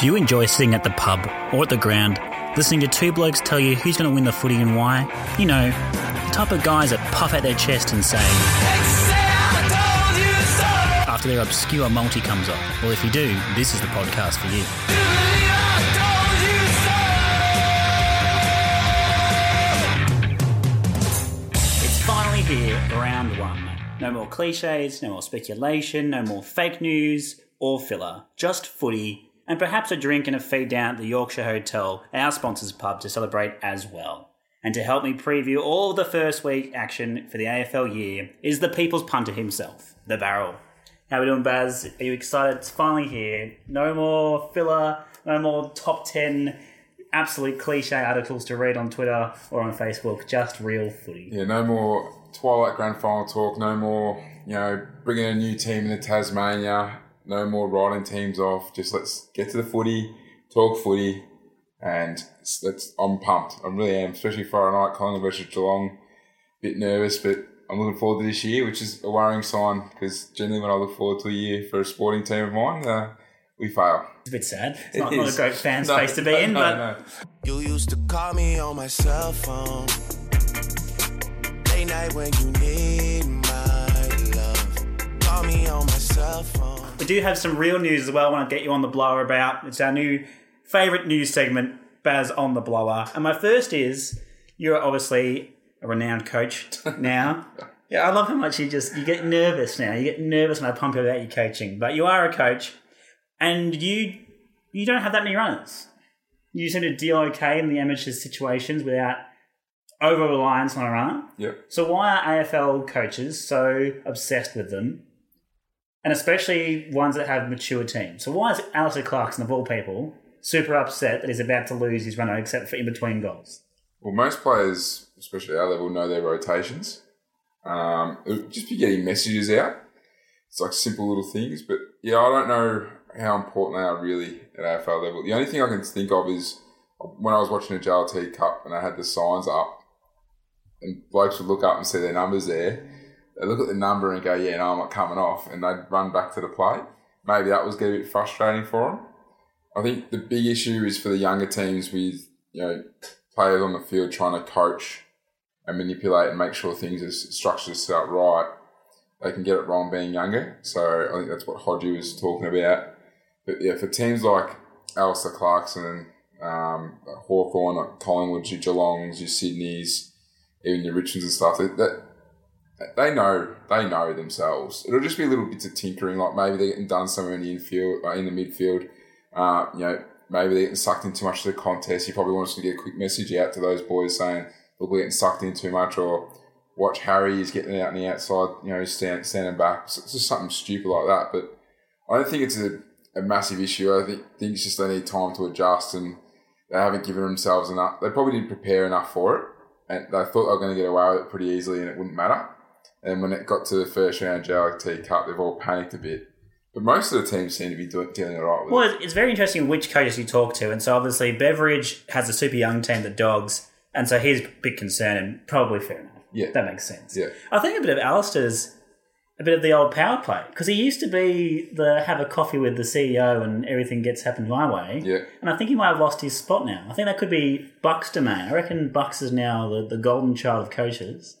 Do you enjoy sitting at the pub or at the ground, listening to two blokes tell you who's going to win the footy and why? You know, the type of guys that puff out their chest and say, after their obscure multi comes off. Well, if you do, this is the podcast for you. It's finally here, round one. No more cliches, no more speculation, no more fake news or filler. Just footy and perhaps a drink and a feed down at the Yorkshire Hotel, our sponsor's pub, to celebrate as well. And to help me preview all the first week action for the AFL year is the people's punter himself, the Barrel. How are we doing, Baz? Are you excited? It's finally here. No more filler, no more top 10 absolute cliche articles to read on Twitter or on Facebook. Just real footy. Yeah, no more Twilight Grand Final talk. No more, you know, bringing a new team into Tasmania. No more writing teams off. Just let's get to the footy, talk footy, and let's. I'm pumped. I really am, especially Friday night, Collingwood versus Geelong. Bit nervous, but I'm looking forward to this year, which is a worrying sign because generally when I look forward to a year for a sporting team of mine, uh, we fail. It's a bit sad. It's not, not a great fan no, space to be in, no, but no. You used to call me on my cell phone. Late night when you need my love. Call me on my cell phone. We do have some real news as well. I want to get you on the blower about. It's our new favourite news segment, Baz on the blower. And my first is you're obviously a renowned coach now. yeah, I love how much you just you get nervous now. You get nervous when I pump you about your coaching, but you are a coach, and you you don't have that many runners. You seem to deal okay in the amateur situations without over reliance on a runner. Yep. So why are AFL coaches so obsessed with them? And especially ones that have mature teams. So why is Alastair Clarkson, of all people, super upset that he's about to lose his runner except for in between goals? Well, most players, especially our level, know their rotations. Um, just be getting messages out. It's like simple little things, but yeah, I don't know how important they are really at AFL level. The only thing I can think of is when I was watching the JLT Cup and they had the signs up, and blokes would look up and see their numbers there. They look at the number and go, "Yeah, no, I'm not coming off," and they'd run back to the play. Maybe that was getting a bit frustrating for them. I think the big issue is for the younger teams with you know players on the field trying to coach and manipulate and make sure things are structured set up right. They can get it wrong being younger. So I think that's what Hodgie was talking about. But yeah, for teams like Alastair Clarkson, um, Hawthorn, like Collingwood, your Geelongs, your Sydneys, even your Richmonds and stuff, that they know they know themselves. It'll just be little bits of tinkering, like maybe they're getting done somewhere in the infield, in the midfield. Uh, you know, maybe they're getting sucked in too much to the contest. He probably wants to get a quick message out to those boys saying, "Look, we're getting sucked in too much," or watch Harry, he's getting out on the outside, you know, stand, standing back. So it's just something stupid like that. But I don't think it's a, a massive issue. I think things just they need time to adjust and they haven't given themselves enough. They probably didn't prepare enough for it and they thought they were going to get away with it pretty easily and it wouldn't matter. And when it got to the first round JLT Cup, they've all panicked a bit. But most of the teams seem to be doing, dealing all right with Well, it. it's- it's very interesting which coaches you talk to. And so obviously Beveridge has a super young team, the Dogs, and so he's a big concern and probably fair enough. Yeah. That makes sense. Yeah. I think a bit of Alastair's a bit of the old power play because he used to be the have a coffee with the CEO and everything gets happened my way. Yeah. And I think he might have lost his spot now. I think that could be Buck's domain. I reckon Bucks is now the, the golden child of coaches.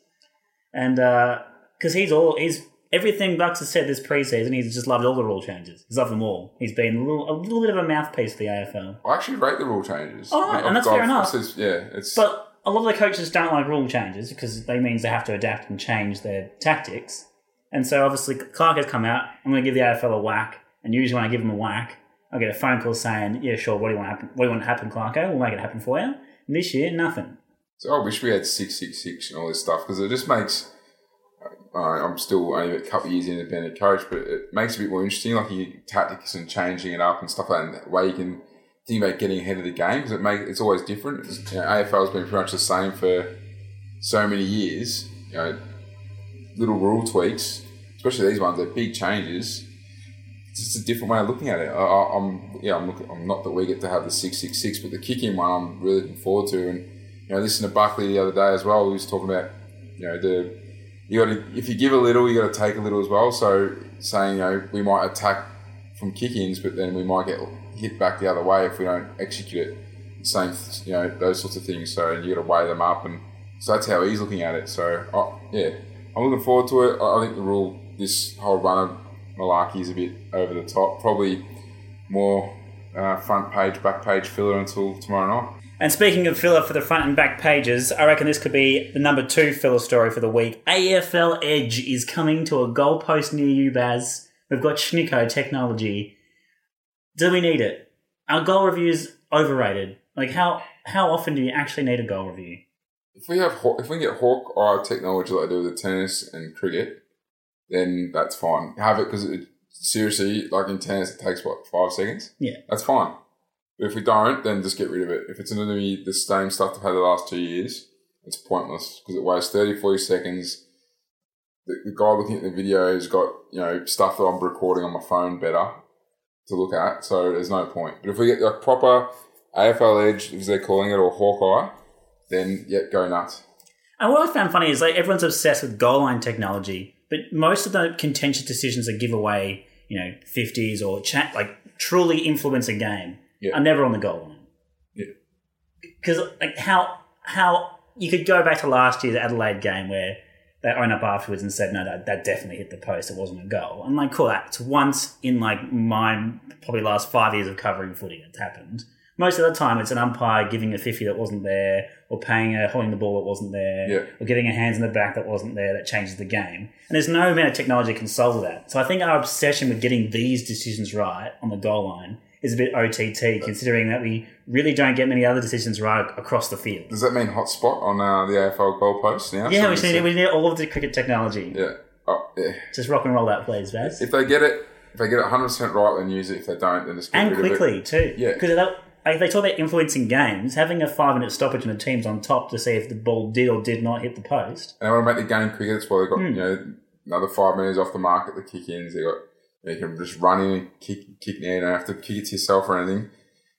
And uh, because he's all he's everything Bucks has said this preseason, he's just loved all the rule changes. He's loved them all. He's been a little, a little bit of a mouthpiece for the AFL. I actually rate the rule changes. Oh, right, and I've- that's fair enough. yeah, it's But a lot of the coaches don't like rule changes because they means they have to adapt and change their tactics. And so obviously Clark has come out. I'm going to give the AFL a whack. And usually when I give them a whack, I get a phone call saying, "Yeah, sure. What do you want to happen? What do you want to happen, Clarko? Eh, we'll make it happen for you." And this year, nothing. So I wish we had six six six and all this stuff because it just makes. Uh, I'm still only a couple of years a coach, but it makes it a bit more interesting, like your tactics and changing it up and stuff like that. And that way you can think about getting ahead of the game because it make it's always different. It's, you know, AFL has been pretty much the same for so many years. You know, little rule tweaks, especially these ones, they're big changes. It's just a different way of looking at it. I, I'm yeah, I'm looking. I'm not that we get to have the six six six, but the kicking one, I'm really looking forward to. And you know, listen to Buckley the other day as well. He was talking about you know the you got to if you give a little, you got to take a little as well. So saying you know we might attack from kick-ins, but then we might get hit back the other way if we don't execute it. Same, you know, those sorts of things. So you got to weigh them up, and so that's how he's looking at it. So oh, yeah, I'm looking forward to it. I think the rule, this whole run of malarkey is a bit over the top. Probably more uh, front page, back page filler until tomorrow night. And speaking of filler for the front and back pages, I reckon this could be the number two filler story for the week. AFL Edge is coming to a goalpost near you, Baz. We've got Snicko technology. Do we need it? Our goal review is overrated. Like how how often do you actually need a goal review? If we have if we get Hawkeye technology like they do with the tennis and cricket, then that's fine. Have it because it, seriously, like in tennis, it takes what five seconds. Yeah. that's fine. If we don't, then just get rid of it. If it's going to be the same stuff they've had the last two years, it's pointless because it wastes 30, 40 seconds. The, the guy looking at the video has got you know stuff that I'm recording on my phone better to look at, so there's no point. But if we get like proper AFL Edge, as they're calling it, or Hawkeye, then yeah, go nuts. And what I found funny is like everyone's obsessed with goal line technology, but most of the contentious decisions that give away, you know, fifties or chat like truly influence a game Yeah. are never on the goal line. Yeah. Because like how how you could go back to last year's Adelaide game where they own up afterwards and said no that, that definitely hit the post it wasn't a goal and like cool that's once in like my probably last five years of covering footy it's happened most of the time it's an umpire giving a 50 that wasn't there or paying a holding the ball that wasn't there Yeah. or getting a hands in the back that wasn't there that changes the game and there's no amount of technology that can solve that so I think our obsession with getting these decisions right on the goal line is a bit OTT considering that we really don't get many other decisions right across the field Does that mean hotspot on uh, the AFL goalpost now? yeah, So we need we need all of the cricket technology. Yeah. Oh, yeah. Just rock and roll that, please, Vaz. If they get it, if they get it 100 percent right, then use it. If they don't, then just And rid of it. quickly too. Yeah. because like, they talk about influencing games. Having a five-minute stoppage and the team's on top to see if the ball did or did not hit the post. And they want to make the game quicker. That's why they've got Hmm. you know another five minutes off the mark at the kick-ins. They got you can just run in and kick kick there. You don't have to kick it to yourself or anything.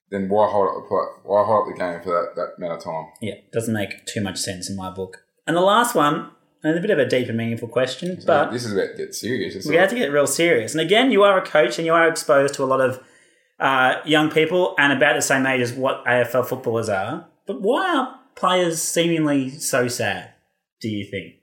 Then why hold up the play? Why hold up the game for that, that amount of time? Yeah, doesn't make too much sense in my book. And the last one, and a bit of a deep and meaningful question, but this is about to get serious. We have to get real serious. And again, you are a coach and you are exposed to a lot of uh, young people and about the same age as what AFL footballers are. But why are players seemingly so sad, do you think?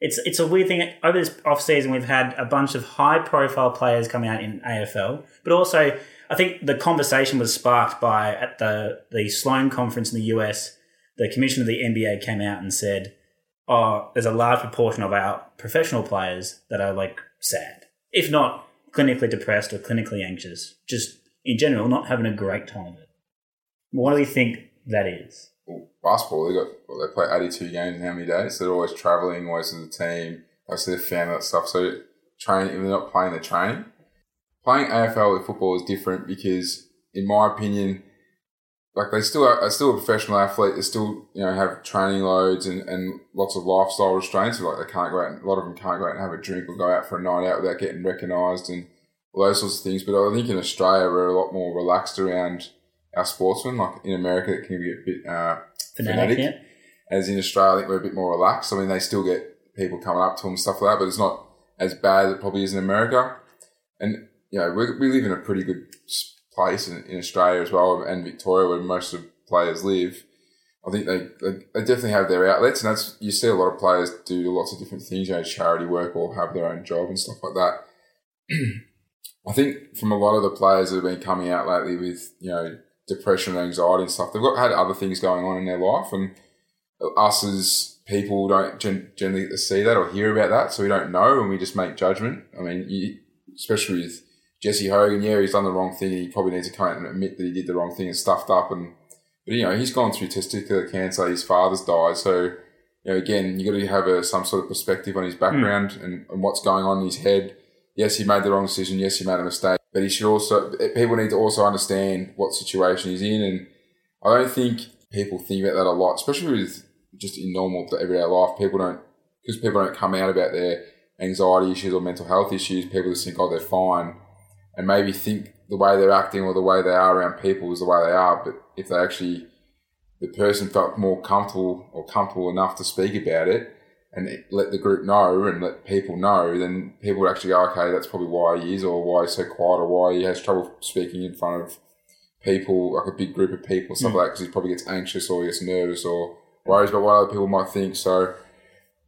It's, it's a weird thing. Over this off season, we've had a bunch of high profile players coming out in AFL, but also I think the conversation was sparked by at the, the Sloan conference in the US, the commissioner of the NBA came out and said, oh, there's a large proportion of our professional players that are like sad, if not clinically depressed or clinically anxious, just in general, not having a great time of it. What do you think that is? Basketball. They got well, they play eighty-two games in how many days? So they're always traveling, always with the team, always with their family, that stuff. So training, if they're not playing, they're training. Playing AFL with football is different because, in my opinion, like they still are, are still a professional athlete. They still you know have training loads and, and lots of lifestyle restraints. So like they can't go out. A lot of them can't go out and have a drink or go out for a night out without getting recognised and all those sorts of things. But I think in Australia we're a lot more relaxed around our sportsmen. Like in America, it can be a bit uh, Fanatic, Fanatic. yeah? as in Australia, I think we're a bit more relaxed. I mean, they still get people coming up to them and stuff like that, but it's not as bad as it probably is in America. And, you know, we, we live in a pretty good place in, in Australia as well and Victoria where most of the players live. I think they, they, they definitely have their outlets, and that's you see a lot of players do lots of different things, you know, charity work or have their own job and stuff like that. I think from a lot of the players that have been coming out lately with you know depression and anxiety and stuff, they've got had other things going on in their life, and us as people don't gen- generally see that or hear about that, so we don't know and we just make judgment. I mean, you, especially with Jesse Hogan, yeah, he's done the wrong thing. He probably needs to come out and admit that he did the wrong thing and stuffed up. And but you know, he's gone through testicular cancer. His father's died, so you know, again, you got to have a, some sort of perspective on his background hmm. and, and what's going on in his head. Yes, he made the wrong decision. Yes, he made a mistake, but he should also people need to also understand what situation he's in. And I don't think people think about that a lot, especially with just in normal everyday life. People don't because people don't come out about their anxiety issues or mental health issues. People just think, oh, they're fine, and maybe think the way they're acting or the way they are around people is the way they are. But if they actually, the person felt more comfortable or comfortable enough to speak about it, and let the group know and let people know, then people would actually go, okay, that's probably why he is, or why he's so quiet, or why he has trouble speaking in front of people, like a big group of people, stuff like that, because he probably gets anxious or he gets nervous or worries about what other people might think. So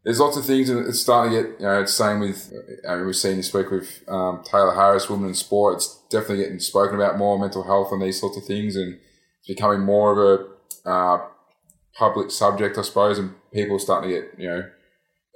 there's lots of things, and it's starting to get, you know, it's same with, I mean, we've seen this week with um, Tayla Harris, Women in Sport. It's definitely getting spoken about more, mental health and these sorts of things, and it's becoming more of a uh, public subject, I suppose, and people are starting to get, you know,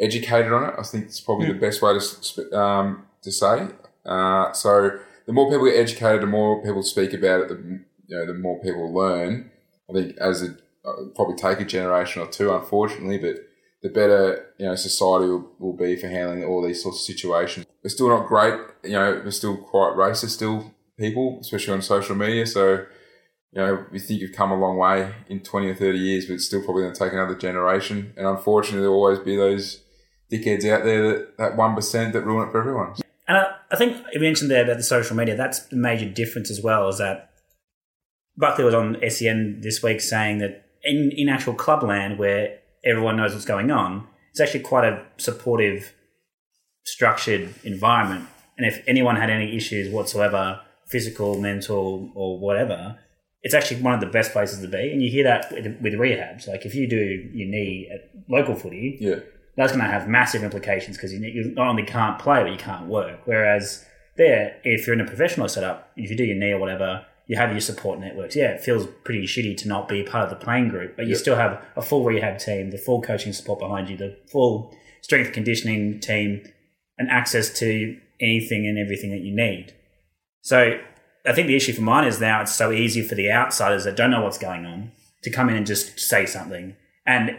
educated on it. I think it's probably the best way to um, to say. Uh, so the more people get educated, the more people speak about it, the you know, the more people learn. I think as it uh, probably take a generation or two, unfortunately, but the better you know society will, will be for handling all these sorts of situations. We're still not great, you know. We're still quite racist, still people, especially on social media. So you know, we think you've come a long way in 20 or 30 years, but it's still probably going to take another generation. And unfortunately, there'll always be those dickheads out there, that, that 1% that ruin it for everyone. And I, I think you mentioned there about the social media. That's the major difference as well. Is that Buckley was on SEN this week saying that in in actual clubland where everyone knows what's going on, it's actually quite a supportive, structured environment. And if anyone had any issues whatsoever, physical, mental, or whatever, it's actually one of the best places to be. And you hear that with, with rehabs. Like if you do your knee at local footy, Yeah. That's going to have massive implications because you, you not only can't play, but you can't work. Whereas there, if you're in a professional setup, if you do your knee or whatever, you have your support networks. Yeah, it feels pretty shitty to not be part of the playing group, but you Yep. still have a full rehab team, the full coaching support behind you, the full strength conditioning team, and access to anything and everything that you need. So I think the issue for mine is now it's so easy for the outsiders that don't know what's going on to come in and just say something. And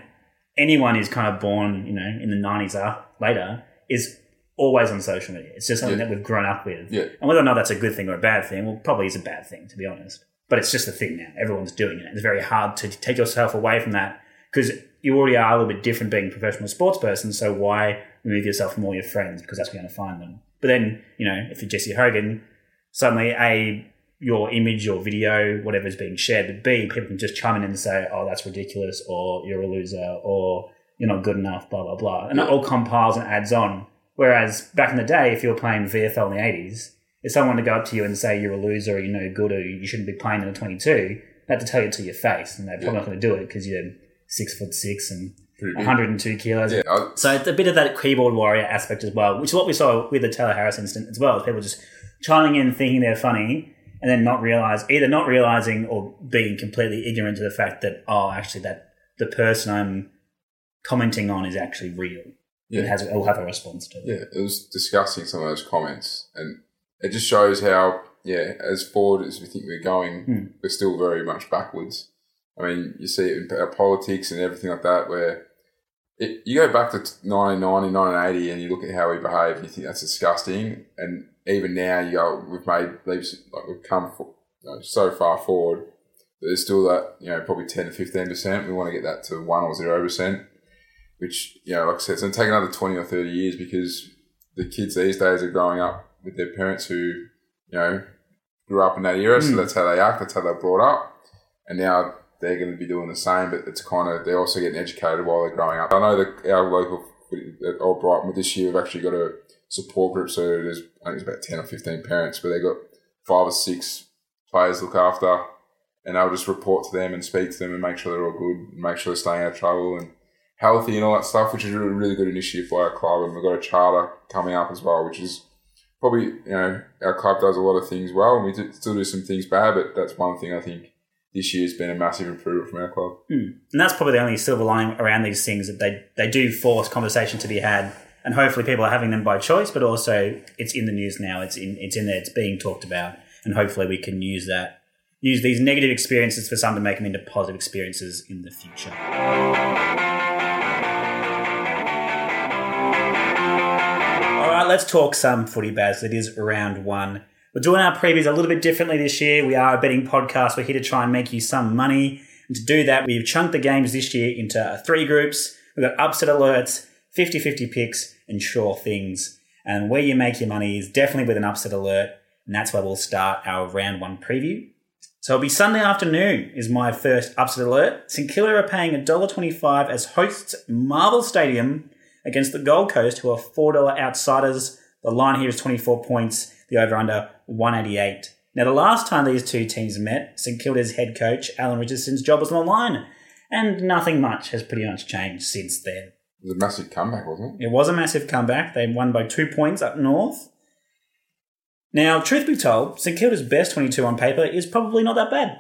anyone who's kind of born, you know, in the 90s or later is always on social media. It's just something Yeah. that we've grown up with. Yeah. And whether or not that's a good thing or a bad thing, well, probably is a bad thing, to be honest. But it's just a thing now. Everyone's doing it. It's very hard to take yourself away from that because you already are a little bit different being a professional sports person. So why remove yourself from all your friends because that's where you're going to find them. But then, you know, if you're Jesse Hogan, suddenly A, your image or video, whatever is being shared, but B, people can just chime in and say, oh, that's ridiculous, or you're a loser, or you're not good enough, blah, blah, blah. And it all compiles and adds on. Whereas back in the day, if you were playing VFL in the 80s, if someone to go up to you and say you're a loser or you're no good or you shouldn't be playing in the 22, they had to tell you to your face. And they're probably Yeah. not going to do it because you're six foot six and 102 kilos. Yeah, I, So it's a bit of that keyboard warrior aspect as well, which is what we saw with the Tayla Harris incident as well. People just chiming in, thinking they're funny, and then not realize either not realizing or being completely ignorant to the fact that oh, actually, that the person I'm commenting on is actually real. Yeah. It has it will have a response to it. yeah, it was disgusting some of those comments, and it just shows how yeah, as forward as we think we're going, Hmm. we're still very much backwards. I mean, you see it in our politics and everything like that, where it, you go back to 1990, 1980, and you look at how we behave, and you think that's disgusting. And even now, you go, we've made leaps, like we've come for, you know, so far forward. But there's still that, you know, probably 10 to 15 percent. We want to get that to one or zero percent, which, you know, like I said, it's going to take another 20 or 30 years because the kids these days are growing up with their parents who, you know, grew up in that era, so Mm. that's how they act, that's how they're brought up, and now they're going to be doing the same. But it's kind of they're also getting educated while they're growing up. I know that our local at Old Brighton this year, we've actually got a support group. So there's I think it's about ten or fifteen parents, but they got five or six players look after, and I'll just report to them and speak to them and make sure they're all good, and make sure they're staying out of trouble and healthy and all that stuff, which is a really, really good initiative for our club. And we've got a charter coming up as well, which is probably you know our club does a lot of things well, and we do, still do some things bad, but that's one thing I think this year's been a massive improvement from our club. Hmm. And that's probably the only silver lining around these things that they, they do force conversation to be had. And hopefully people are having them by choice, but also it's in the news now. It's in, it's in there. It's being talked about. And hopefully we can use that, use these negative experiences for some to make them into positive experiences in the future. All right, let's talk some footy bads. It is round one. We're doing our previews a little bit differently this year. We are a betting podcast. We're here to try and make you some money. And to do that, we've chunked the games this year into three groups. We've got upset alerts, 50 50 picks, and sure things. And where you make your money is definitely with an upset alert. And that's where we'll start our round one preview. So it'll be Sunday afternoon is my first upset alert. St Kilda are paying $1.25 as hosts Marvel Stadium against the Gold Coast, who are $4 outsiders. The line here is 24 points, the over under 188. Now, the last time these two teams met, St Kilda's head coach, Alan Richardson's job was on the line, and nothing much has pretty much changed since then. It was a massive comeback, wasn't it? It was a massive comeback. They won by two points up north. Now, truth be told, St Kilda's best 22 on paper is probably not that bad.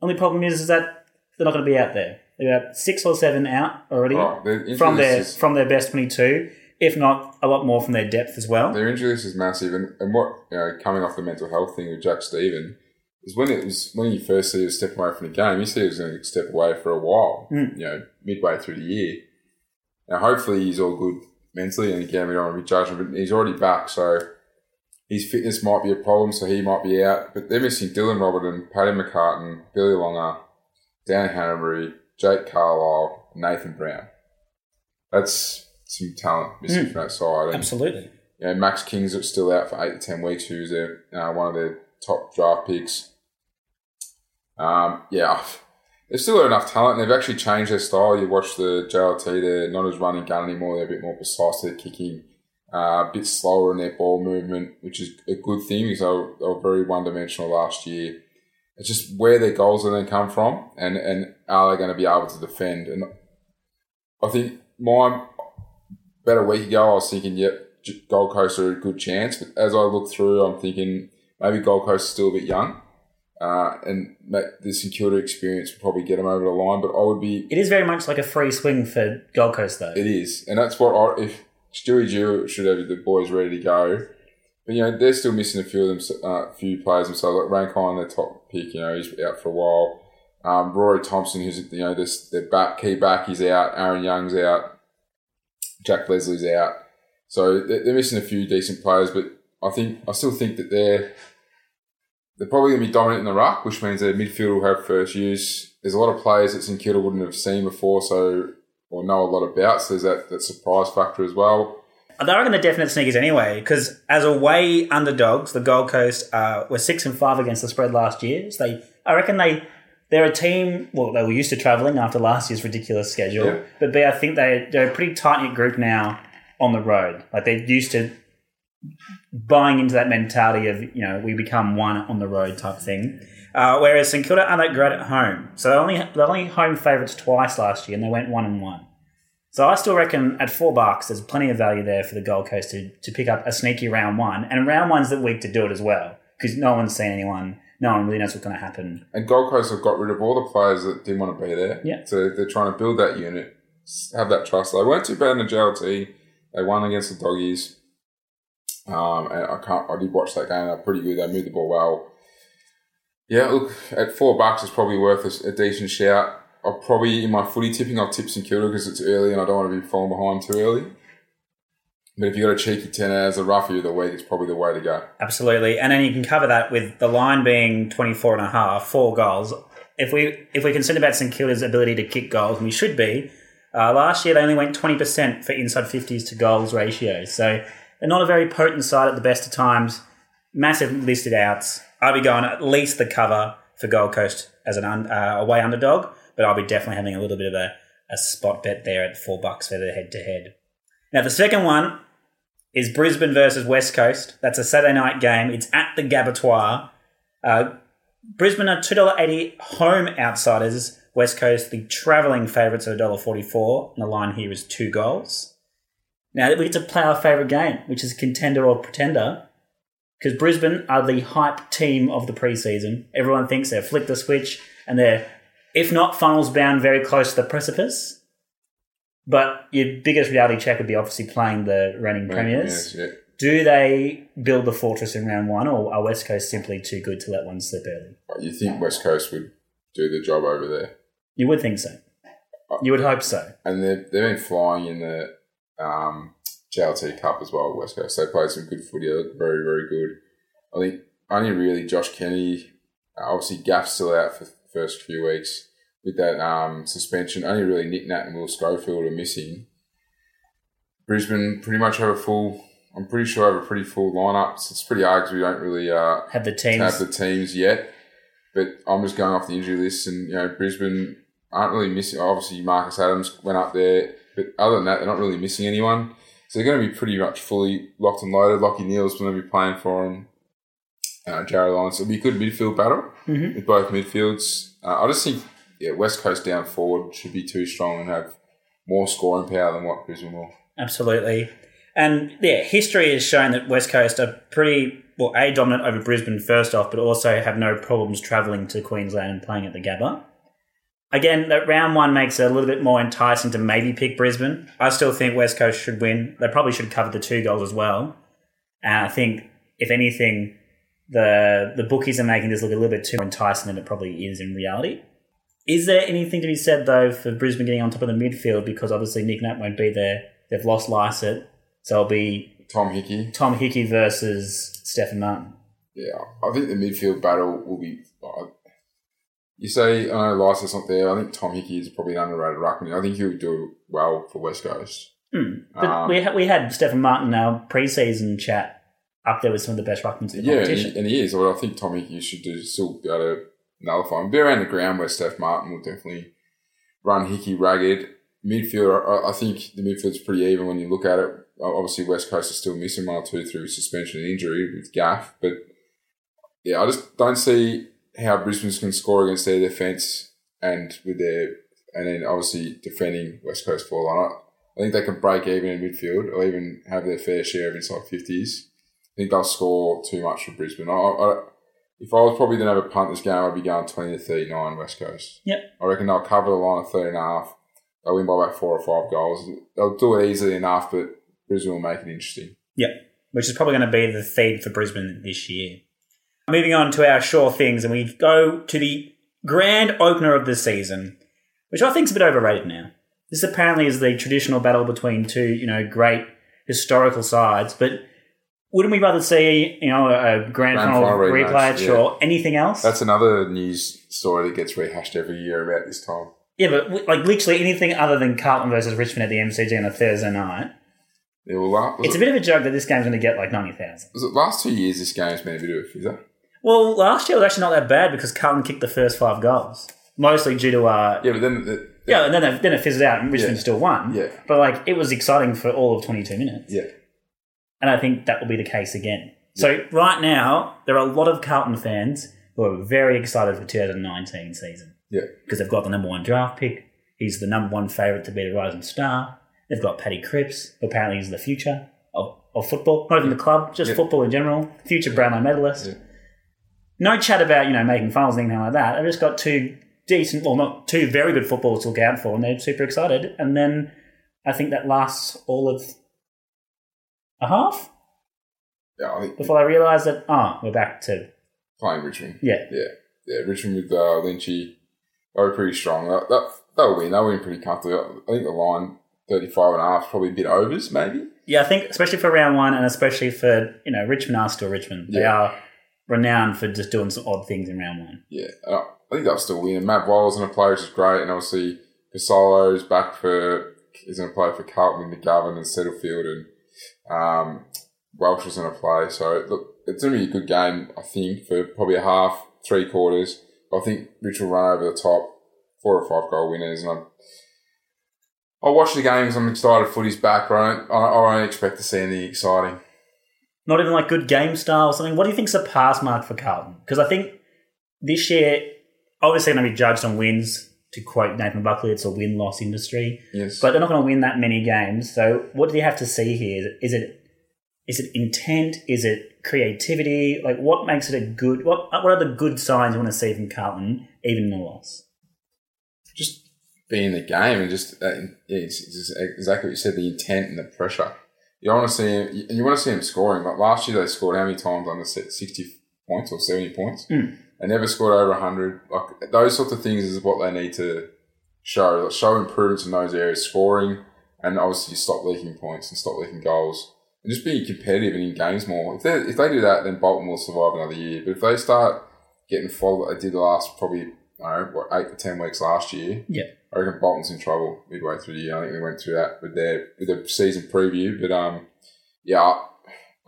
Only problem is, is that they're not going to be out there. They're about six or seven out already oh, injury from their from their best 22, if not a lot more from their depth as well. Their injury list is massive, and, and what you know, coming off the mental health thing with Jack Steven is when it was when you first see him step away from the game, you see he was going to step away for a while. Mm. You know, midway through the year. Now, hopefully, he's all good mentally, and again, we don't want to be judging, but he's already back, so his fitness might be a problem, so he might be out. But they're missing Dylan Robertson, Paddy McCartin, Billy Longer, Dan Hannebery, Jake Carlisle, Nathan Brown. That's some talent missing Mm. from that side. And, Absolutely. you know, Max King's still out for eight to ten weeks, who's their, uh, one of their top draft picks. Um, yeah, they've still got enough talent. They've actually changed their style. You watch the JLT; they're not as running gun anymore. They're a bit more precise. They're kicking uh, a bit slower in their ball movement, which is a good thing because they were, they were very one dimensional last year. It's just where their goals are going to come from, and and are they going to be able to defend? And I think my about a week ago, I was thinking, yep, Gold Coast are a good chance. But as I look through, I'm thinking maybe Gold Coast is still a bit young. Uh, and the St Kilda experience will probably get them over the line. But I would be, It is very much like a free swing for Gold Coast, though. it is. And that's what I, if Stewie Dew should have the boys ready to go. But, you know, they're still missing a few of them, uh, few players themselves. Like Rankine, their top pick, you know, he's out for a while. Um, Rory Thompson, who's, you know, this, their back, key back, he's out. Aaron Young's out. Jack Leslie's out. So they're, missing a few decent players, but I think I still think that they're they're probably going to be dominant in the ruck, which means their midfield will have first use. There's a lot of players that St Kilda wouldn't have seen before, so or know a lot about. So there's that, that surprise factor as well. They are going to definite sneakers anyway, because as away underdogs, the Gold Coast uh, were six and five against the spread last year. So they, I reckon they they're a team. Well, they were used to traveling after last year's ridiculous schedule, Yeah. but B, I think they they're a pretty tight knit group now on the road. Like they're used to buying into that mentality of you know we become one on the road type thing. Uh, whereas St Kilda aren't that great at home, so they only they're only home favourites twice last year, and they went one and one. So I still reckon at four bucks, there's plenty of value there for the Gold Coast to, to pick up a sneaky round one, and round one's the week to do it as well because no one's seen anyone, no one really knows what's going to happen. And Gold Coast have got rid of all the players that didn't want to be there. Yeah. So they're trying to build that unit, have that trust. They weren't too bad in the JLT. They won against the Doggies. Um, and I can't. I did watch that game. They're pretty good. They moved the ball well. Yeah, look at four bucks, it's probably worth a, a decent shout. I'll probably in my footy tipping, I'll tip St Kilda because it's early and I don't want to be falling behind too early. But if you got a cheeky ten as a roughie of the week, it's probably the way to go. Absolutely, and then you can cover that with the line being 24 and a half, four goals. If we if we're concerned about St Kilda's ability to kick goals, and we should be, uh, last year they only went 20% for inside 50s to goals ratio. So they're not a very potent side at the best of times. Massive listed outs. I'll be going at least the cover for Gold Coast as an un, uh, away underdog, but I'll be definitely having a little bit of a, a spot bet there at four bucks for the head to head. Now the second one is Brisbane versus West Coast. That's a Saturday night game. It's at the Gabbatoir. Uh, Brisbane are two dollar eighty home outsiders. West Coast the travelling favourites at $1.44. And the line here is two goals. Now we get to play our favourite game, which is contender or pretender. Because Brisbane are the hype team of the preseason. Everyone thinks they've flicked the switch and they're, if not funnels bound, very close to the precipice. But your biggest reality check would be obviously playing the reigning premiers. Yeah. Do they build the fortress in round one, or are West Coast simply too good to let one slip early? You think West Coast would do the job over there? You would think so. You would hope so. and they've, they've been flying in the um, JLT Cup as well, West Coast. They played some good footy, looked very, very good. I think only really Josh Kenny, uh, obviously Gaff's still out for the first few weeks with that um, suspension. Only really Nick Nat and Will Schofield are missing. Brisbane pretty much have a full, I'm pretty sure have a pretty full lineup. So it's pretty hard because we don't really uh, Have the teams. have the teams yet. But I'm just going off the injury list, and you know Brisbane aren't really missing. Obviously, Marcus Adams went up there. But other than that, they're not really missing anyone. So they're going to be pretty much fully locked and loaded. Lachie Neale's going to be playing for them. Uh, Jarryd Lyons. It'll be a good midfield battle Mhm. with both midfields. Uh, I just think yeah, West Coast down forward should be too strong and have more scoring power than what Brisbane will. Absolutely. And yeah, history has shown that West Coast are pretty well, a dominant over Brisbane first off, but also have no problems travelling to Queensland and playing at the Gabba. Again, that round one makes it a little bit more enticing to maybe pick Brisbane. I still think West Coast should win. They probably should cover the two goals as well. And I think, if anything, the the bookies are making this look a little bit too enticing than it probably is in reality. Is there anything to be said though for Brisbane getting on top of the midfield because obviously Nick Nat won't be there. They've lost Lycett, so it'll be Tom Hickey. Tom Hickey versus Stefan Martin. Yeah, I think the midfield battle will be. Uh, you say, I know Lysa's not there. I think Tom Hickey is probably an underrated ruckman. I think he'll do well for West Coast. Hmm. But Um, we ha- we had Stefan Martin in our preseason chat up there with some of the best ruckmans in the Yeah, and competition. he, and he is. Well, I think Tom Hickey should do still be able to nullify him. Be around the ground where Steph Martin will definitely run Hickey ragged. Midfield, I, I think the midfield's pretty even when you look at it. Obviously, West Coast is still missing one or two through suspension and injury with Gaff, but yeah, I just don't see how Brisbane's can score against their defence and with their and then obviously defending West Coast four line. I think they can break even in midfield or even have their fair share of inside fifties. I think they'll score too much for Brisbane. I, I, if I was probably going to have a punt this game, I'd be going 20 to 39 West Coast. Yep. I reckon they'll cover the line of 30 and a half. They'll win by about four or five goals. They'll do it easily enough, but Brisbane will make it interesting. Yep, which is probably going to be the theme for Brisbane this year. Moving on to our sure things, and we go to the grand opener of the season, which I think is a bit overrated now. This apparently is the traditional battle between two, you know, great historical sides, but wouldn't we rather see, you know, a grand, Grand final, rematch, rematch yeah. or anything else? That's another news story that gets rehashed every year about this time. yeah, but like literally anything other than Carlton versus Richmond at the MCG on a Thursday night. Yeah, well, la- was, It's a bit of a joke that this game's going to get like 90,000. was it last two years this game's been a bit of a fizzer? Well, last year was actually not that bad because Carlton kicked the first five goals, mostly due to uh, Yeah, but then the, yeah, and then it, then it fizzled out and Richmond Yeah. still won. Yeah. but like it was exciting for all of twenty two minutes. yeah, and I think that will be the case again. So right now there are a lot of Carlton fans who are very excited for 2019 season yeah, because they've got the number one draft pick. He's the number one favourite to be a rising star. They've got Paddy Cripps, who apparently is the future of, of football, not even the club, just Yeah. football in general. Future Brownlow medalist. Yeah. No chat about you know making finals or anything like that. They've just got two decent, well, not two very good footballers to look out for, and they're super excited. And then I think that lasts all of a half yeah. I think before they realise that oh, we're back to playing Richmond. yeah, Yeah, yeah. Richmond with uh, Lynchy, they were pretty strong. That, that, they'll win. They'll win pretty comfortably. I think the line 35 and a half is probably a bit overs, maybe. yeah. I think especially for round one, and especially for you know Richmond are still Richmond. They Yeah. are renowned for just doing some odd things in round one. Yeah, I think they'll still win. And Matt Wiles going to play, which is great. And obviously, Casolo's back for is going to play for Carlton, McGovern, and Setterfield, and um, Walsh is going to play. So look, it's going to be a good game. I think for probably a half, three quarters. I think Rich will run over the top, four or five goal winners, and I. I'll watch the games. I'm excited. For footy's back, but I don't, I I don't expect to see anything exciting. Not even like good game style or something. What do you think's a pass mark for Carlton? Because I think this year, obviously, going to be judged on wins. To quote Nathan Buckley, it's a win loss industry. Yes, but they're not going to win that many games. So what do you have to see here? Is it is it intent? Is it creativity? Like what makes it a good? What what are the good signs you want to see from Carlton, even in a loss? just be in the game and just uh, yeah, it's, it's exactly what you said the intent and the pressure. You want to see him, you want to see him scoring. Like last year, they scored how many times on the set? Sixty points or seventy points. Mm. They never scored over hundred. Like those sorts of things is what they need to show. Like, show improvements in those areas, scoring, and obviously stop leaking points and stop leaking goals, and just being competitive and in games more. If they if they do that, then Bolton will survive another year. But if they start getting followed, like they did the last probably I don't know what eight to ten weeks last year. Yeah. I reckon Bolton's in trouble midway through the year. I think they went through that with their with the season preview, but um, yeah, I,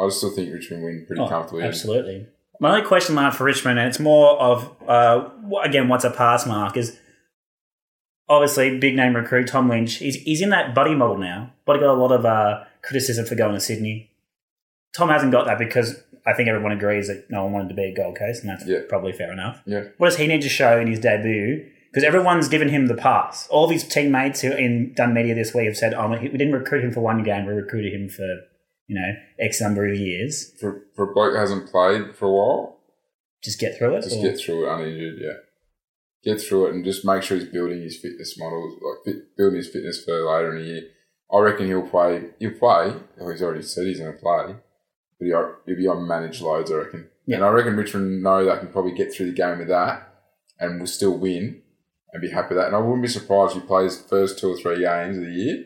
I still think Richmond win pretty Oh, comfortably. absolutely. My only question mark for Richmond, and it's more of uh, again, what's a pass mark is. obviously big name recruit Tom Lynch. He's he's in that buddy model now, but he got a lot of uh, criticism for going to Sydney. Tom hasn't got that because I think everyone agrees that no one wanted to be a Gold Coast, and that's Yeah. probably fair enough. Yeah. What does he need to show in his debut? Because everyone's given him the pass. All of his teammates who in done media this week have said, "Oh, we didn't recruit him for one game. We recruited him for you know X number of years. For, for a bloke that hasn't played for a while, Just get through it." just or- get through it uninjured, yeah. Get through it and just make sure he's building his fitness models, like fit, building his fitness for later in the year. I reckon he'll play. He'll play. Well, he's already said he's going to play, but he'll, he'll be on managed loads. I reckon. Yeah. And I reckon Richmond know they can probably get through the game with that, and will still win, and be happy with that. And I wouldn't be surprised if he plays the first two or three games of the year,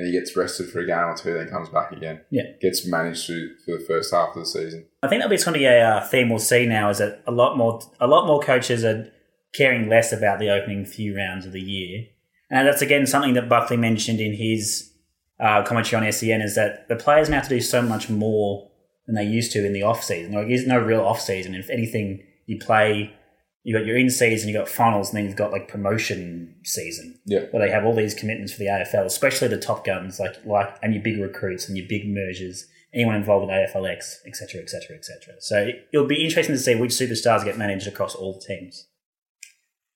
and he gets rested for a game or two, then comes back again. Yeah. Gets managed through for the first half of the season. I think that'll be something a uh, theme we'll see now is that a lot more a lot more coaches are caring less about the opening few rounds of the year, and that's again something that Buckley mentioned in his uh, commentary on SEN is that the players now have to do so much more than they used to in the off season. There's no real off season. If anything, you play. You got your in season, you got finals, and then you've got like promotion season Yeah. where they have all these commitments for the AFL, especially the top guns, like like and your big recruits and your big mergers, anyone involved with AFLX, etc., etc., etc. So it- it'll be interesting to see which superstars get managed across all the teams.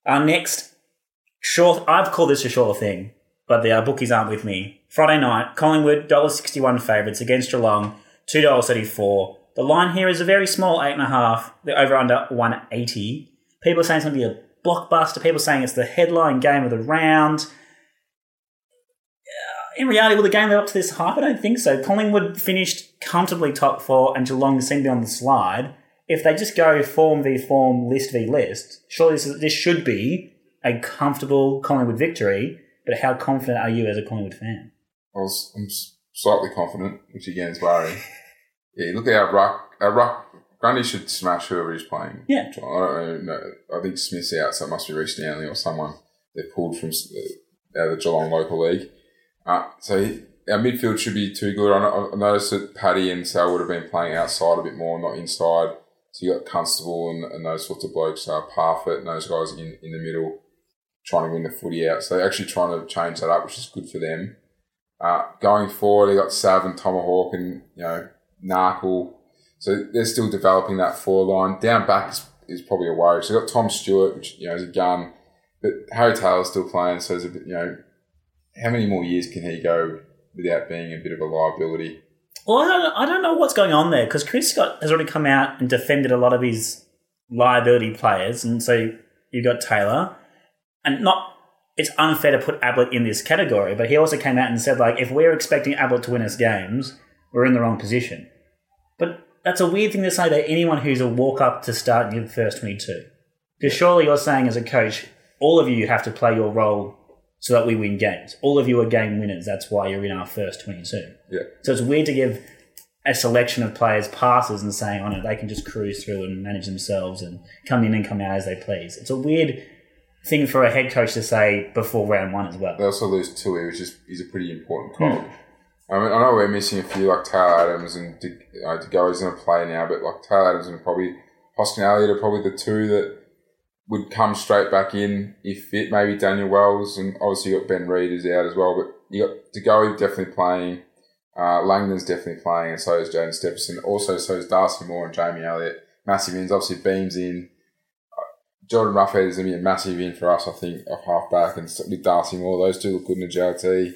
Our next short, I've called this a short thing, but the uh, bookies aren't with me. Friday night, Collingwood dollar sixty one favourites against Geelong, two dollars thirty four. The line here is a very small eight and a half. The over under one eighty. People are saying it's going to be a blockbuster. People are saying it's the headline game of the round in reality, will the game live up to this hype? I don't think so. Collingwood finished comfortably top four, and Geelong seem to be on the slide. If they just go form v form, list v list, surely this, is, this should be a comfortable Collingwood victory. But how confident are you as a Collingwood fan? I was, I'm slightly confident, which again is worrying. Yeah, look at our ruck. Our ruck. Grundy should smash whoever he's playing. Yeah. I don't know. I think Smith's out, so it must be Rhys Stanley or someone they pulled from uh, out of the Geelong local league. Uh, so he, our midfield should be too good. I, I noticed that Paddy and Sal would have been playing outside a bit more, not inside. So you got Constable and, and those sorts of blokes, uh, Parfitt and those guys in, in the middle trying to win the footy out. So they're actually trying to change that up, which is good for them. Uh, going forward, they got Sav and Tomahawk and, you know, Narkle. So they're still developing that four line. Down back is, is probably a worry. So they've got Tom Stewart, which, you know, is a gun. But Harry Taylor's still playing, so a bit, you know, how many more years can he go without being a bit of a liability? Well, I don't, I don't know what's going on there because Chris Scott has already come out and defended a lot of his liability players, and so you've got Taylor, and not. It's unfair to put Ablett in this category, but he also came out and said like, if we're expecting Ablett to win us games, we're in the wrong position. But that's a weird thing to say to anyone who's a walk up to start in your first twenty-two, because surely you're saying as a coach, all of you have to play your role so that we win games. All of you are game winners. That's why you're in our first twenty-two. Yeah. So it's weird to give a selection of players passes and saying, oh no, they can just cruise through and manage themselves and come in and come out as they please. It's a weird thing for a head coach to say before round one as well. They also lose Tuohy, which is, is a pretty important call. I mean, I know we're missing a few like Taylor Adams and De, know, DeGoey's going to play now, but like Taylor Adams and probably Hoskin Elliott are probably the two that would come straight back in if fit. Maybe Daniel Wells and obviously you got Ben Reid is out as well, but you got DeGoey definitely playing. Uh, Langdon's definitely playing, and so is Jaidyn Stephenson. Also, so is Darcy Moore and Jamie Elliott. Massive ins. Obviously, Beams in. Jordan Roughead is going to be a massive in for us, I think, off half back, and with Darcy Moore, those two look good in the JLT.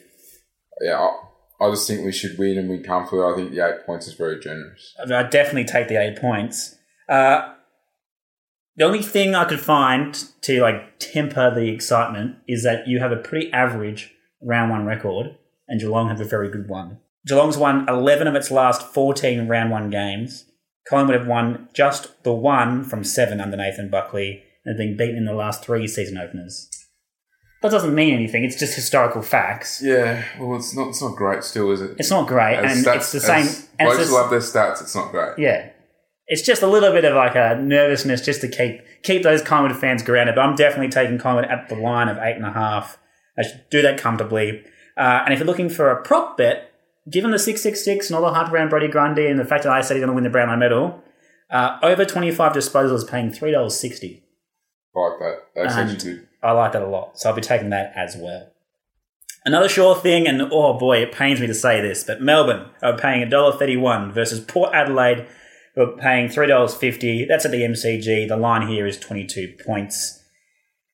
Yeah, I just think we should win and win comfortably. I think the eight points is very generous. I'd definitely take the eight points. Uh, the only thing I could find to like temper the excitement is that you have a pretty average round one record, and Geelong have a very good one. Geelong's won eleven of its last fourteen round one games. Collingwood have won just the one from seven under Nathan Buckley and have been beaten in the last three season openers. That doesn't mean anything. It's just historical facts. Yeah, well, it's not. It's not great, still, is it? It's not great, As and stats- it's the same. as and blokes love their stats. It's not great. yeah. It's just a little bit of like a nervousness just to keep keep those Collingwood fans grounded. But I'm definitely taking Collingwood at the line of eight and a half. I should do that comfortably. Uh, and if you're looking for a prop bet, given the six six six and all the hype around Brodie Grundy and the fact that I said he's going to win the Brownlow medal, uh, over twenty five disposals paying three dollars sixty. I like that. That's And- actually good. I like that a lot. So I'll be taking that as well. Another sure thing, and oh boy, it pains me to say this, but Melbourne are paying $1.31 versus Port Adelaide, who are paying $3.50. That's at the MCG. The line here is 22 points.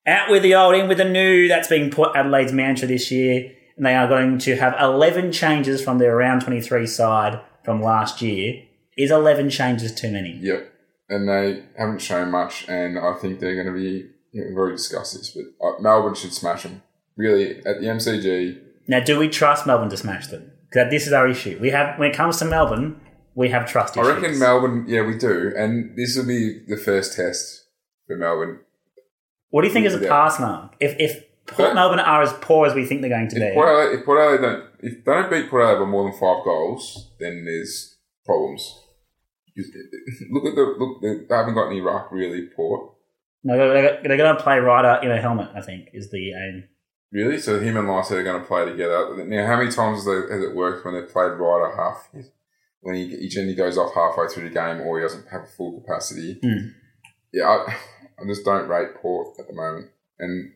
Out with the old, in with the new. That's been Port Adelaide's mantra this year. And they are going to have 11 changes from their round 23 side from last year. Is 11 changes too many? Yep. And they haven't shown much, and I think they're going to be. We've already discussed this, but uh, Melbourne should smash them. Really, at the MCG, Now, do we trust Melbourne to smash them? Because this is our issue. We have when it comes to Melbourne, we have trust issues. I reckon Melbourne, yeah, we do. And this will be the first test for Melbourne. what do you think is a pass mark? If if Port Melbourne are as poor as we think they're going to If be, Port Adelaide, if Port Adelaide don't, if they don't beat Port Adelaide by more than five goals, then there's problems. Look at the look. They they haven't got any ruck really. Port no, they're, they're going to play Ryder in a helmet. I think is the aim. really. So him and Lycett are going to play together. Now, how many times has, they, has it worked when they've played Ryder half? When he, he generally goes off halfway through the game, or he doesn't have full capacity. Hmm. Yeah, I, I just don't rate Port at the moment, and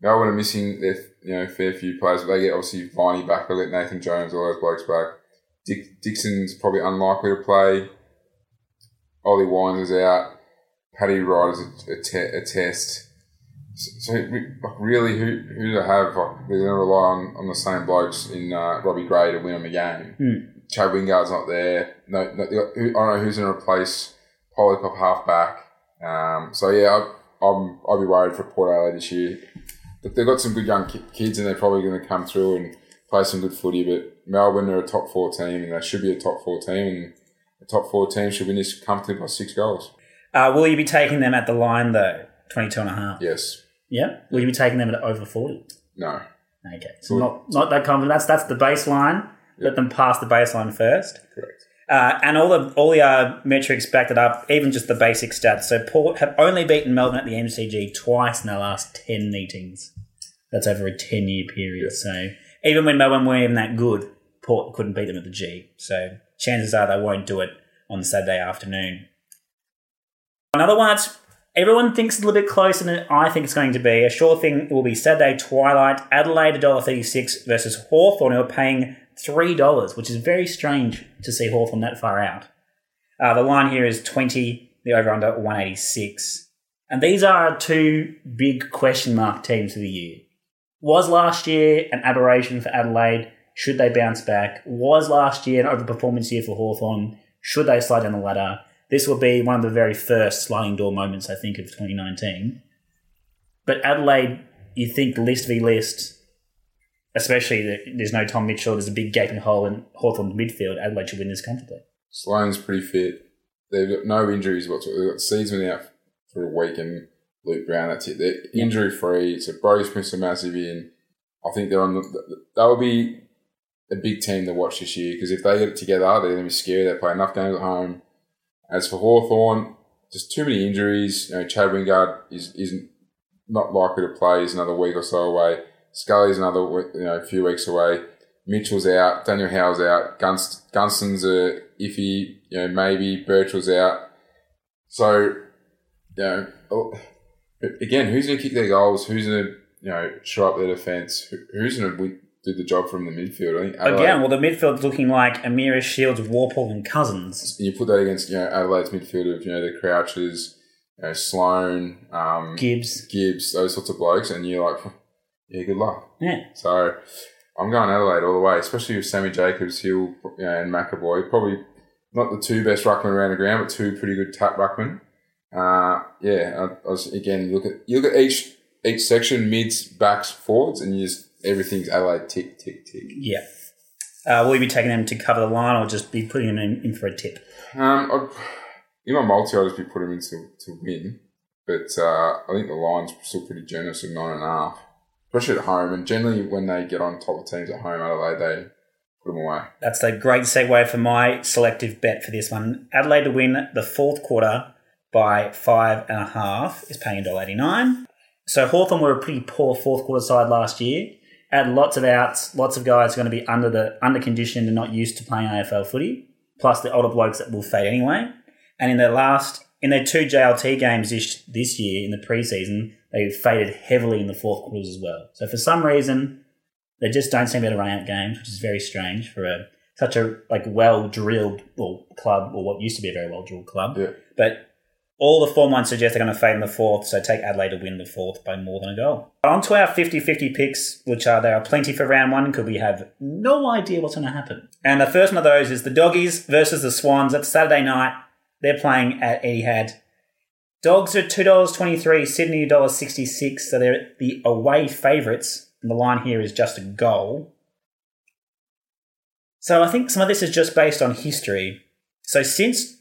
Melbourne are missing their you know fair few players. But they get obviously Viney back. They get Nathan Jones, all those blokes back. Dick, Dixon's probably unlikely to play. Ollie Wines is out. Paddy Ryder's a, a, te- a test. So, so like, really, who who do they have? Like, they're going to rely on, on the same blokes in uh, Robbie Gray to win them the game. Hmm. Chad Wingard's not there. No, no I don't know who's going to replace Polycop half back. Um, so yeah, I, I'm I'll be worried for Port Adelaide this year. But they've got some good young ki- kids, and they're probably going to come through and play some good footy. But Melbourne are a top four team, and they should be a top four team, and a top four team should win this comfortably by six goals. Uh, will you be taking them at the line though? 22 and a half. Yes. Yeah. Will you be taking them at over 40? No. Okay. So Good. not not that confident. That's that's the baseline. Let them pass the baseline first. Correct. Uh, and all the all the uh, metrics backed it up, even just the basic stats. So Port have only beaten Melbourne at the MCG twice in the last ten meetings. That's over a ten year period. So even when Melbourne weren't even that good, Port couldn't beat them at the G. So chances are they won't do it on Saturday afternoon. Another one that's everyone thinks it's a little bit closer than I think it's going to be. A sure thing will be Saturday twilight. Adelaide $1.36 versus Hawthorn, who are paying $3, which is very strange to see Hawthorn that far out. Uh, the line here is 20, the over under 186. And these are two big question mark teams of the year. Was last year an aberration for Adelaide? Should they bounce back? Was last year an overperformance year for Hawthorn? Should they slide down the ladder? This will be one of the very first sliding door moments, I think, of 2019. But Adelaide, you think list v list, especially that there's no Tom Mitchell, there's a big gaping hole in Hawthorn's midfield. Adelaide should win this comfortably. Sloane's pretty fit. They've got no injuries whatsoever. They've got Season out for a week and Luke Brown, that's it. They're injury free. So Brodie Smith's a massive in. I think they're on the. That will be a big team to watch this year because if they get it together, they're going to be scary. They play enough games at home. As for Hawthorn, just too many injuries. You know, Chad Wingard is isn't not likely to play. He's another week or so away. Scully's another you know a few weeks away. Mitchell's out. Daniel Howe's out. Gunst- Gunston's a iffy. You know, maybe Birchall's out. So, you know, oh, again, who's going to kick their goals? Who's going to you know show up their defence? Who's going to do the job from the midfield? I think Adelaide- Again, well, the midfield's looking like O'Meara Shiels, Worpel, and Cousins. you put that against you know Adelaide's midfield of you know the Crouches, you know Sloane, um, Gibbs. Gibbs, those sorts of blokes, and you're like, yeah, good luck. Yeah. So I'm going Adelaide all the way, especially with Sammy Jacobs, Hill, you know, and McEvoy. Probably not the two best ruckmen around the ground, but two pretty good tap ruckmen. Uh, yeah, I, I was again look at you look at each each section, mids, backs, forwards, and you just everything's Adelaide tick tick tick. Yeah. Uh, will you be taking them to cover the line or just be putting them in, in for a tip? Um, I'd, in my multi, I'll just be putting them in to, to win, but uh, I think the line's still pretty generous at nine and a half, especially at home. And generally, when they get on top of teams at home, Adelaide they put them away. That's a great segue for my selective bet for this one. Adelaide to win the fourth quarter by five and a half is paying $1.89. So Hawthorn were a pretty poor fourth quarter side last year. Had lots of outs, lots of guys going to be under the under conditioned and not used to playing AFL footy, plus the older blokes that will fade anyway. And in their last in their two JLT games this, this year in the preseason, they faded heavily in the fourth quarters as well. So for some reason, they just don't seem to be able to run out games, which is very strange for a such a like well drilled club or what used to be a very well drilled club. Yeah. But all the form lines suggest they're going to fade in the fourth, so take Adelaide to win the fourth by more than a goal. On to our 50-50 picks, which are there are plenty for round one, because we have no idea what's going to happen. And the first one of those is the Doggies versus the Swans. That's Saturday night. They're playing at Etihad. Dogs are two dollars twenty three, Sydney dollars sixty six. So they're the away favourites. And the line here is just a goal. So I think some of this is just based on history. So since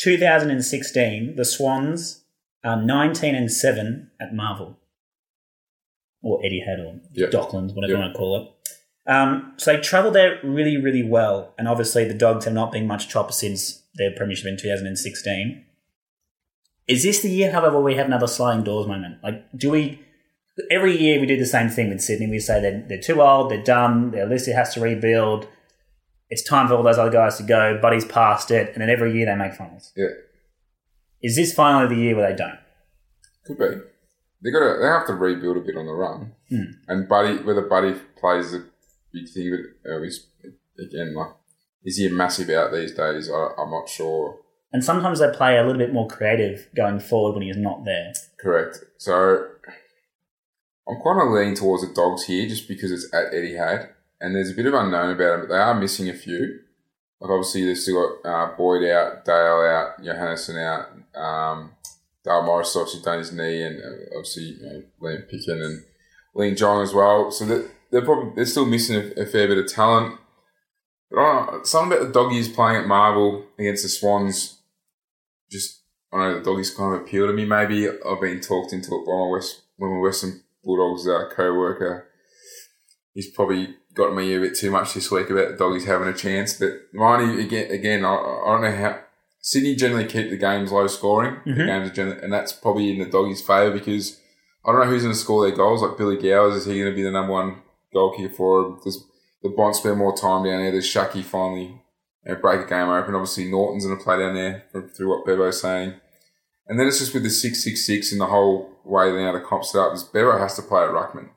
2016, the Swans are 19 and 7 at Marvel. Or Etihad or Yep. Docklands, whatever Yep. you want to call it. Um, so they travelled there really, really well. And obviously the Dogs have not been much chopper since their premiership in 2016. Is this the year, however, we have another sliding doors moment? Like, do we... Every year we do the same thing with Sydney. We say they're, they're too old, they're done, their list has to rebuild. It's time for all those other guys to go. Buddy's past it. And then every year they make finals. Yeah, Is this finally the year where they don't? could be. They got to. They have to rebuild a bit on the run, Hmm. and Buddy whether Buddy plays a big thing, but uh, he's again like is he a massive out these days? I, I'm not sure. And sometimes they play a little bit more creative going forward when he's not there. Correct. So I'm kind of leaning towards the dogs here, just because it's at Etihad, and there's a bit of unknown about them, but they are missing a few. Like obviously they've still got uh, Boyd out, Dale out, Johannisen out, um, Dale Morris obviously done his knee, and uh, obviously you know, Liam Picken and Lin Jong as well. So that they're probably they're still missing a, a fair bit of talent. But I don't know, something about the doggies playing at Marvel against the Swans. Just I don't know the doggies kind of appeal to me. Maybe I've been talked into it by my West my Western Bulldogs uh, co-worker. He's probably got me a bit too much this week about the doggies having a chance. But Miney again, again, I, I don't know how Sydney generally keep the games low scoring. The Mhm. games are generally, and that's probably in the doggies' favour because I don't know who's going to score their goals. Like Billy Gowers, is he going to be the number one goal kicker for them? Does the Bont spend more time down there? Does Shucky finally you know, break a game open? Obviously, Norton's going to play down there from, through what Bevo's saying. And then it's just with the 666 and the whole way now the comp set up, is Bevo has to play at Ruckman.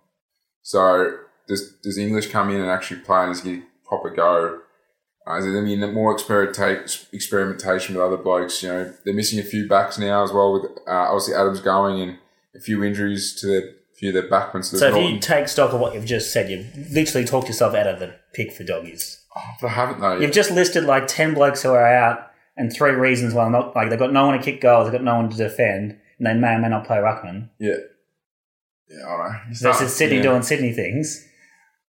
So does, does English come in and actually play and does he proper go? Uh, is there going to be more experimentation with other blokes? You know, they're missing a few backs now as well with uh, obviously Adams going and a few injuries to their few of their backmen. So, So if you take stock of what you've just said, you've literally talked yourself out of the pick for doggies. oh, but I haven't though. You've just listed like 10 blokes who are out and three reasons why not. Like they've got no one to kick goals, they've got no one to defend, and they may or may not play Ruckman. yeah. Yeah, I don't know. It's Versus Sydney yeah. doing Sydney things.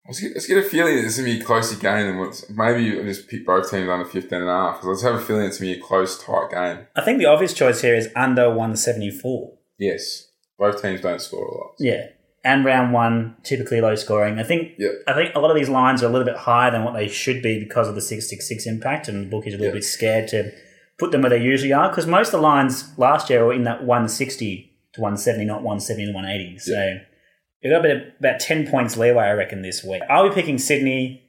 I just get, I just get a feeling that it's going to be a closer game than what's. Maybe I just pick both teams under 15 and a half because I just have a feeling it's going to be a close, tight game. I think the obvious choice here is under 174. Yes. Both teams don't score a lot. Yeah. And round one, typically low scoring. I think Yep. I think a lot of these lines are a little bit higher than what they should be because of the 666 impact, and the bookies are a little Yeah. bit scared to put them where they usually are because most of the lines last year were in that 160 to 170, not 170 to 180. So we've got about 10 points leeway, I reckon, this week. I'll be picking Sydney.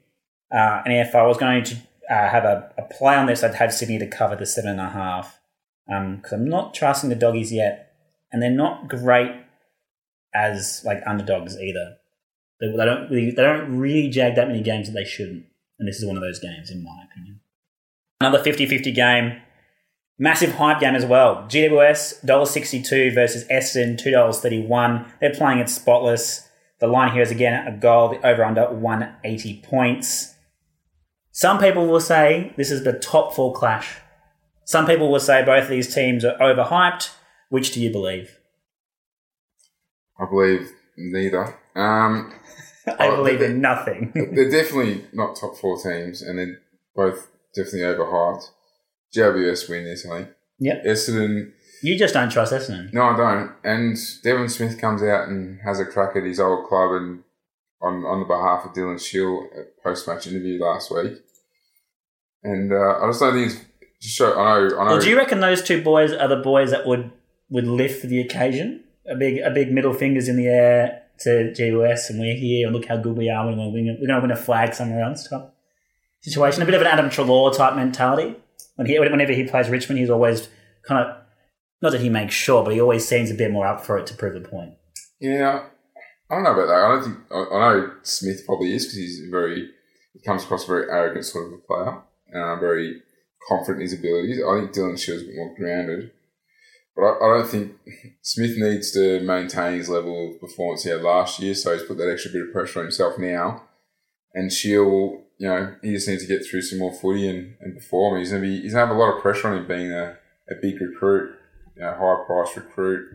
Uh, and if I was going to uh, have a, a play on this, I'd have Sydney to cover the seven and a half because I'm not trusting the doggies yet, and they're not great as like underdogs either. They, they don't really, they don't really jag that many games that they shouldn't, and this is one of those games in my opinion. Another 50-50 game, massive hype game as well. GWS $1.62 versus Essendon $2.31. They're playing it Spotless. The line here is again a goal. The over under 180 points. Some people will say this is the top four clash. Some people will say both of these teams are overhyped. Which do you believe? I believe neither. Um, I Oh, believe in nothing. they're definitely not top four teams, and they're both definitely overhyped. GWS win think. Yep. Essendon, You just don't trust Essendon. no, I don't. And Devon Smith comes out and has a crack at his old club and on, on the behalf of Dylan Shiel at post match interview last week. And uh, I just don't think it's just show. I know, I know. Well, do you reckon those two boys are the boys that would would lift for the occasion? A big a big middle fingers in the air to GWS, and we're here, and look how good we are. We're going to win, we're going to win a flag somewhere else. Type situation. A bit of an Adam Treloar type mentality. When he, whenever he plays Richmond, he's always kind of not that he makes sure, but he always seems a bit more up for it to prove a point. Yeah, I don't know about that. I don't think I, know Smith probably is because he's very he comes across a very arrogant sort of a player, uh, very confident in his abilities. I think Dylan Shiel's a bit more grounded, but I, I don't think Smith needs to maintain his level of performance he had last year. So he's put that extra bit of pressure on himself now, and Shield, you know, he just needs to get through some more footy and, and perform. He's gonna be he's gonna have a lot of pressure on him being a, a big recruit, you know, high price recruit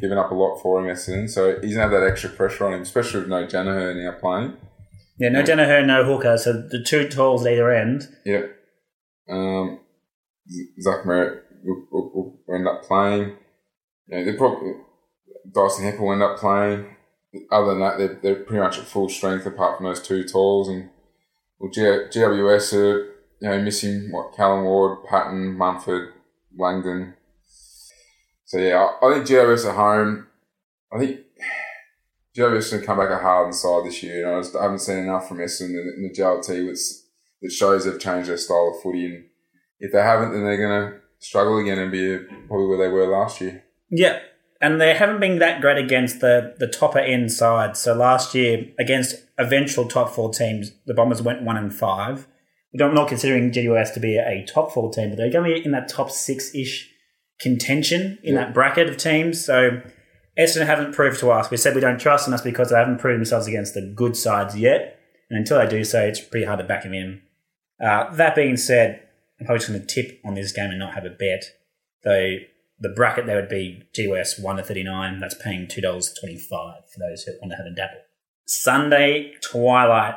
giving up a lot for him Essendon. So he's gonna have that extra pressure on him, especially with no Daniher now playing. Yeah, no Daniher, no Hooker, so the two talls at either end. Yep. Um, Zach Merrett will, will, will end up playing. Yeah, they probably Dyson Hepp will end up playing. Other than that, they're, they're pretty much at full strength apart from those two talls. And well, GWS are uh, you know missing what Callum Ward, Patton, Mumford, Langdon. So yeah, I, think GWS at home. I think GWS going to come back a hard inside this year. And I, just, haven't seen enough from Essendon in, in the JLT which, that shows they've changed their style of footy. And if they haven't, then they're going to struggle again and be probably where they were last year. Yeah, and they haven't been that great against the the topper end side. So last year against eventual top four teams, the Bombers went one and five. I'm not considering GWS to be a top four team, but they're going to be in that top six ish contention in Yeah. that bracket of teams. So Essendon haven't proved to us. We said we don't trust them. That's because they haven't proved themselves against the good sides yet. And until they do so, it's pretty hard to back them in. Uh, that being said, I'm probably just going to tip on this game and not have a bet. Though the bracket there would be GWS 1 to 39. That's paying $2.25 for those who want to have a dabble. Sunday, twilight,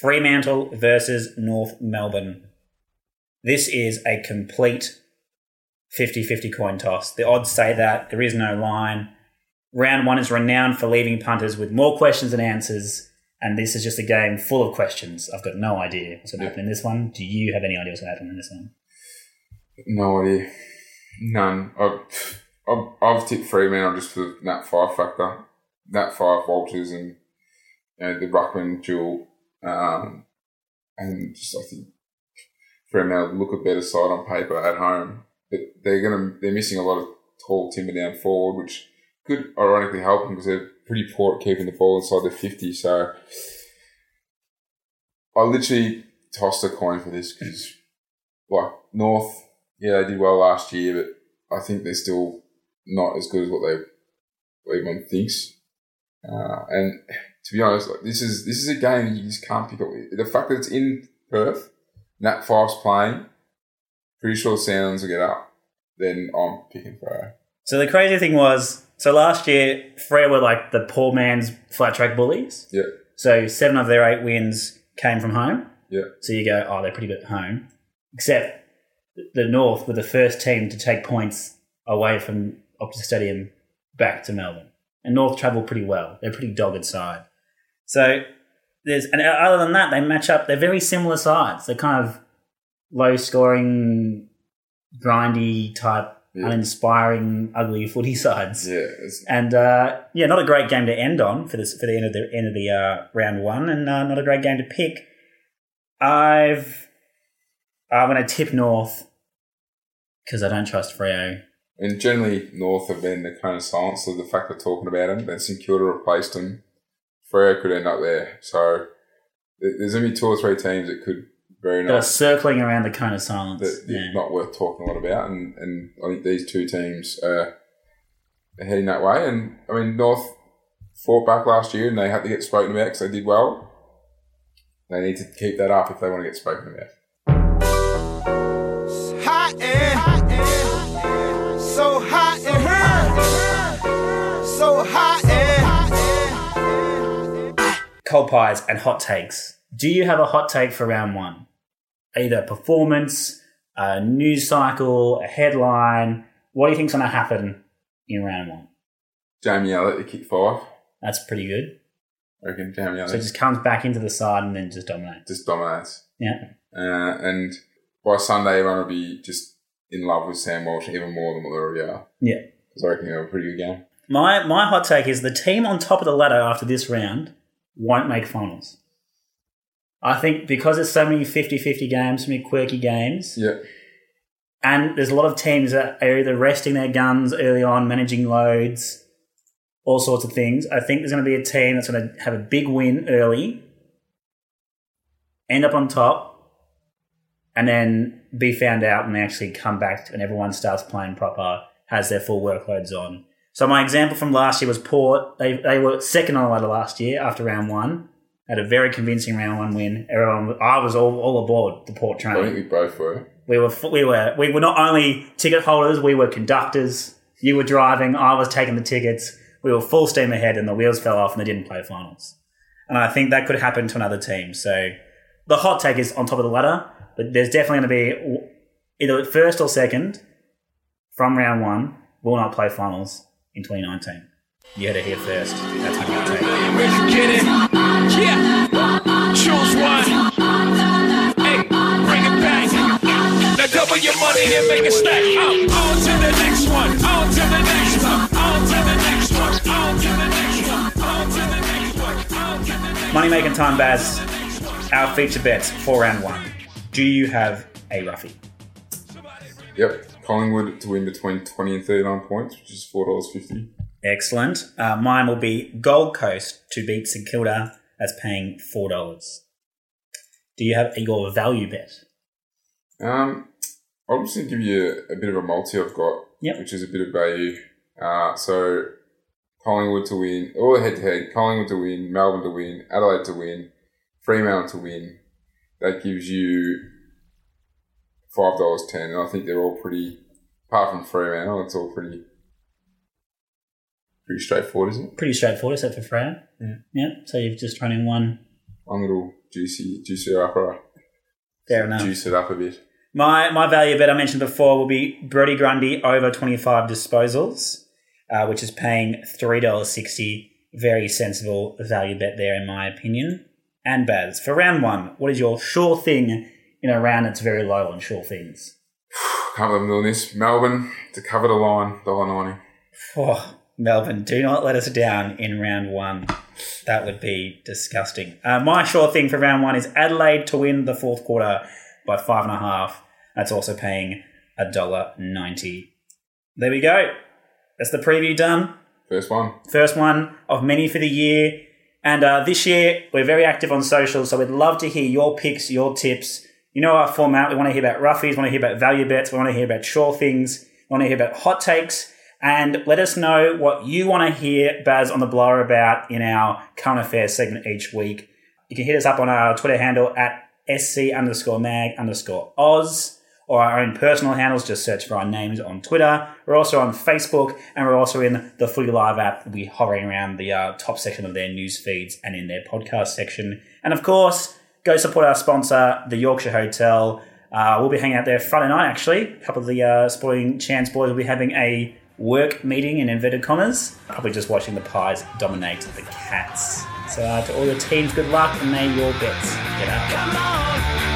Fremantle versus North Melbourne. This is a complete 50 50 coin toss. The odds say that. There is no line. Round one is renowned for leaving punters with more questions than answers. And this is just a game full of questions. I've got no idea what's going to happen in this one. Do you have any idea what's going to happen in this one? No idea. None. I've, I've, tipped Fremantle just for that Fyfe factor. That Fyfe Walters and you know, the Ruckman duel. Um, and just I think Fremantle look a better side on paper at home. But they're gonna they're missing a lot of tall timber down forward, which could ironically help them because they're pretty poor at keeping the ball inside the fifty. So I literally tossed a coin for this because like North, yeah, they did well last year, but I think they're still not as good as what they what everyone thinks. Uh, and to be honest, like this is this is a game you just can't pick up. The fact that it's in Perth, Nat Fyfe's playing, pretty sure Sounds will get up. Then I'm picking Freo. So the crazy thing was, so last year, Freo were like the poor man's flat track bullies. Yeah, So seven of their eight wins came from home. yeah, So you go, oh, they're pretty good at home. Except the North were the first team to take points away from Optus Stadium back to Melbourne. And North travel pretty well. They're a pretty dogged side. So there's, and other than that, they match up. They're very similar sides. They're kind of low scoring, grindy type, Yeah. uninspiring, ugly footy sides. yeah. And uh, yeah, not a great game to end on for this for the end of the end of the uh, round one, and uh, not a great game to pick. I've I'm going to tip North because I don't trust Freo. and generally North have been the kind of silence of the fact they're talking about him. Then St Kilda replaced him. Freo could end up there. So there's only two or three teams that could very That are circling around the cone of silence. that Yeah. not worth talking a lot about, and, and I think these two teams are are heading that way. And I mean, North fought back last year, and they had to get spoken about because they did well. They need to keep that up if they want to get spoken about. Cold pies and hot takes. Do you have a hot take for round one? Either performance, a news cycle, a headline. What do you think's going to happen in round one? Jamie Elliott to kick five. That's pretty good. I reckon Jamie So it just comes back into the side and then just dominates. just dominates. Yeah. Uh, and by Sunday, everyone will be just in love with Sam Walsh even more than what they already are. Yeah. Because I reckon they'll have a pretty good game. My my hot take is the team on top of the ladder after this round won't make finals. I think because there's so many 50-50 games, so many quirky games, Yeah. And there's a lot of teams that are either resting their guns early on, managing loads, all sorts of things. I think there's going to be a team that's going to have a big win early, end up on top, and then be found out and actually come back and everyone starts playing proper, has their full workloads on. So my example from last year was Port. They, they were second on the ladder last year after round one. Had a very convincing round one win. Everyone, I was all, all aboard the Port train. I think we both were. We were we were we were not only ticket holders, we were conductors. You were driving, I was taking the tickets. We were full steam ahead, and the wheels fell off, and they didn't play finals. And I think that could happen to another team. So the hot take is on top of the ladder, but there's definitely going to be either first or second from round one will not play finals in 2019. You had it here first. That's my hot take. Get it? Yeah. Choose one. Hey, bring it back. Now double your money and make it stack. Oh, on to the next one. On to the next one. On to the next one. On to the next one. On to the next one. On to the next one. Money making time, Baz. Our feature bets for round one. Do you have a roughie? Yep. Collingwood to win between 20 and 39 points, which is $4.50. Excellent. Uh, mine will be Gold Coast to beat St Kilda. That's paying four dollars. Do you have your value bet? Um, I'm just give you a bit of a multi I've got, Yep. which is a bit of value. Uh, so Collingwood to win, all head to head, Collingwood to win, Melbourne to win, Adelaide to win, Fremantle to win. That gives you $5.10. And I think they're all pretty, apart from Fremantle, it's all pretty pretty straightforward, isn't it? Pretty straightforward, except for Fran. Yeah. Yeah. So you've just thrown in one. One little juicy, juicy up, uh, Fair enough. juice it up a bit. My my value bet I mentioned before will be Brodie Grundy over twenty five disposals, uh, which is paying three dollars sixty. Very sensible value bet there, in my opinion. And Baz, for round one, what is your sure thing in a round that's very low on sure things? Can't believe I'm doing this. Melbourne to cover the line, $1.90. Oh, Melbourne, do not let us down in round one. That would be disgusting. Uh, my sure thing for round one is Adelaide to win the fourth quarter by five and a half. That's also paying a dollar ninety. There we go. That's the preview done. First one. First one of many for the year. And uh, this year, we're very active on social, so we'd love to hear your picks, your tips. You know our format. We want to hear about roughies, we want to hear about value bets, we want to hear about sure things, we want to hear about hot takes. And let us know what you want to hear Baz on the blower about in our current affairs segment each week. You can hit us up on our Twitter handle at sc underscore mag underscore oz or our own personal handles. Just search for our names on Twitter. We're also on Facebook and we're also in the Footy Live app. We'll be hovering around the uh, top section of their news feeds and in their podcast section. And of course, go support our sponsor, the Yorkshire Hotel. Uh, we'll be hanging out there Friday night, actually. A couple of the uh, Sporting Chance boys will be having a work meeting in inverted commas. Probably just watching the Pies dominate the Cats. So uh, to all your teams, good luck and may your bets get out.